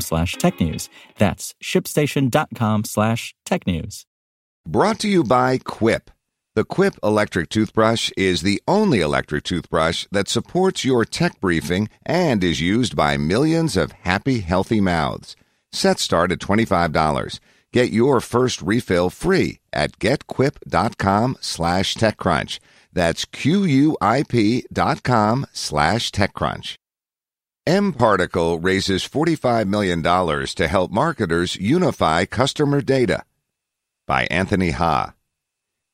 slash technews. That's shipstation.com slash technews. Brought to you by Quip. The Quip electric toothbrush is the only electric toothbrush that supports your tech briefing and is used by millions of happy, healthy mouths. Set start at $25. Get your first refill free at getquip.com slash techcrunch. That's Q-U-I-P dot com slash techcrunch. mParticle raises $45 million to help marketers unify customer data. By Anthony Ha.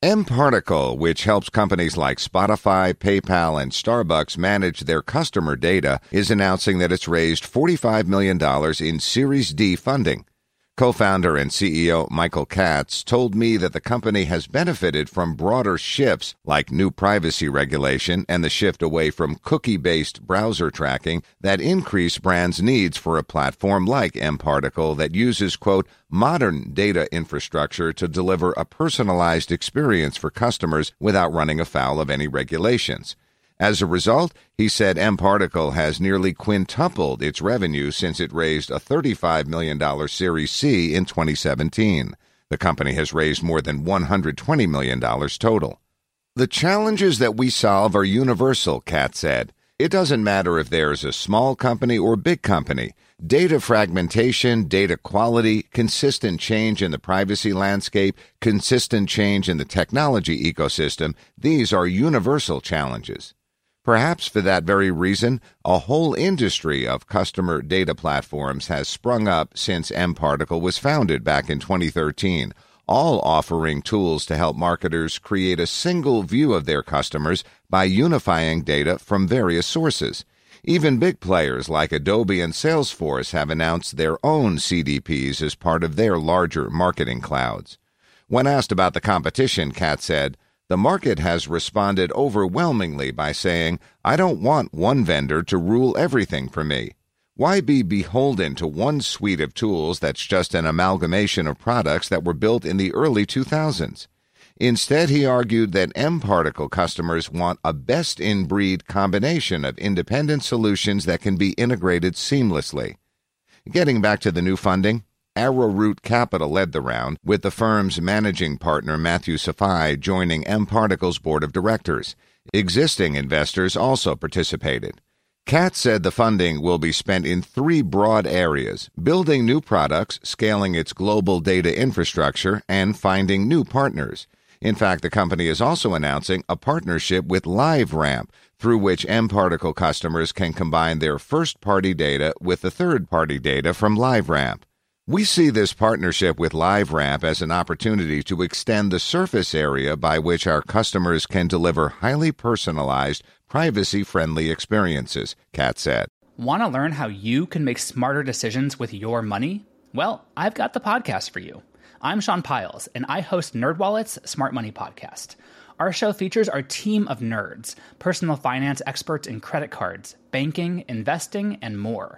mParticle, which helps companies like Spotify, PayPal, and Starbucks manage their customer data, is announcing that it's raised $45 million in Series D funding. Co-founder and CEO Michael Katz told me that the company has benefited from broader shifts like new privacy regulation and the shift away from cookie-based browser tracking that increase brands' needs for a platform like mParticle that uses quote modern data infrastructure to deliver a personalized experience for customers without running afoul of any regulations. As a result, he said mParticle has nearly quintupled its revenue since it raised a $35 million Series C in 2017. The company has raised more than $120 million total. The challenges that we solve are universal, Katz said. It doesn't matter if there's a small company or big company. Data fragmentation, data quality, consistent change in the privacy landscape, consistent change in the technology ecosystem, these are universal challenges. Perhaps for that very reason, a whole industry of customer data platforms has sprung up since mParticle was founded back in 2013, all offering tools to help marketers create a single view of their customers by unifying data from various sources. Even big players like Adobe and Salesforce have announced their own CDPs as part of their larger marketing clouds. When asked about the competition, Katz said, the market has responded overwhelmingly by saying, I don't want one vendor to rule everything for me. Why be beholden to one suite of tools that's just an amalgamation of products that were built in the early 2000s? Instead, he argued that mParticle customers want a best in breed combination of independent solutions that can be integrated seamlessly. Getting back to the new funding, Arrowroot Capital led the round, with the firm's managing partner Matthew Safaii joining mParticle's board of directors. Existing investors also participated. Katz said the funding will be spent in three broad areas building new products, scaling its global data infrastructure, and finding new partners. In fact, the company is also announcing a partnership with LiveRamp, through which mParticle customers can combine their first party data with the third party data from LiveRamp. We see this partnership with LiveRamp as an opportunity to extend the surface area by which our customers can deliver highly personalized, privacy friendly experiences, Katz said. Want to learn how you can make smarter decisions with your money? Well, I've got the podcast for you. I'm Sean Pyles, and I host NerdWallet's Smart Money Podcast. Our show features our team of nerds, personal finance experts in credit cards, banking, investing, and more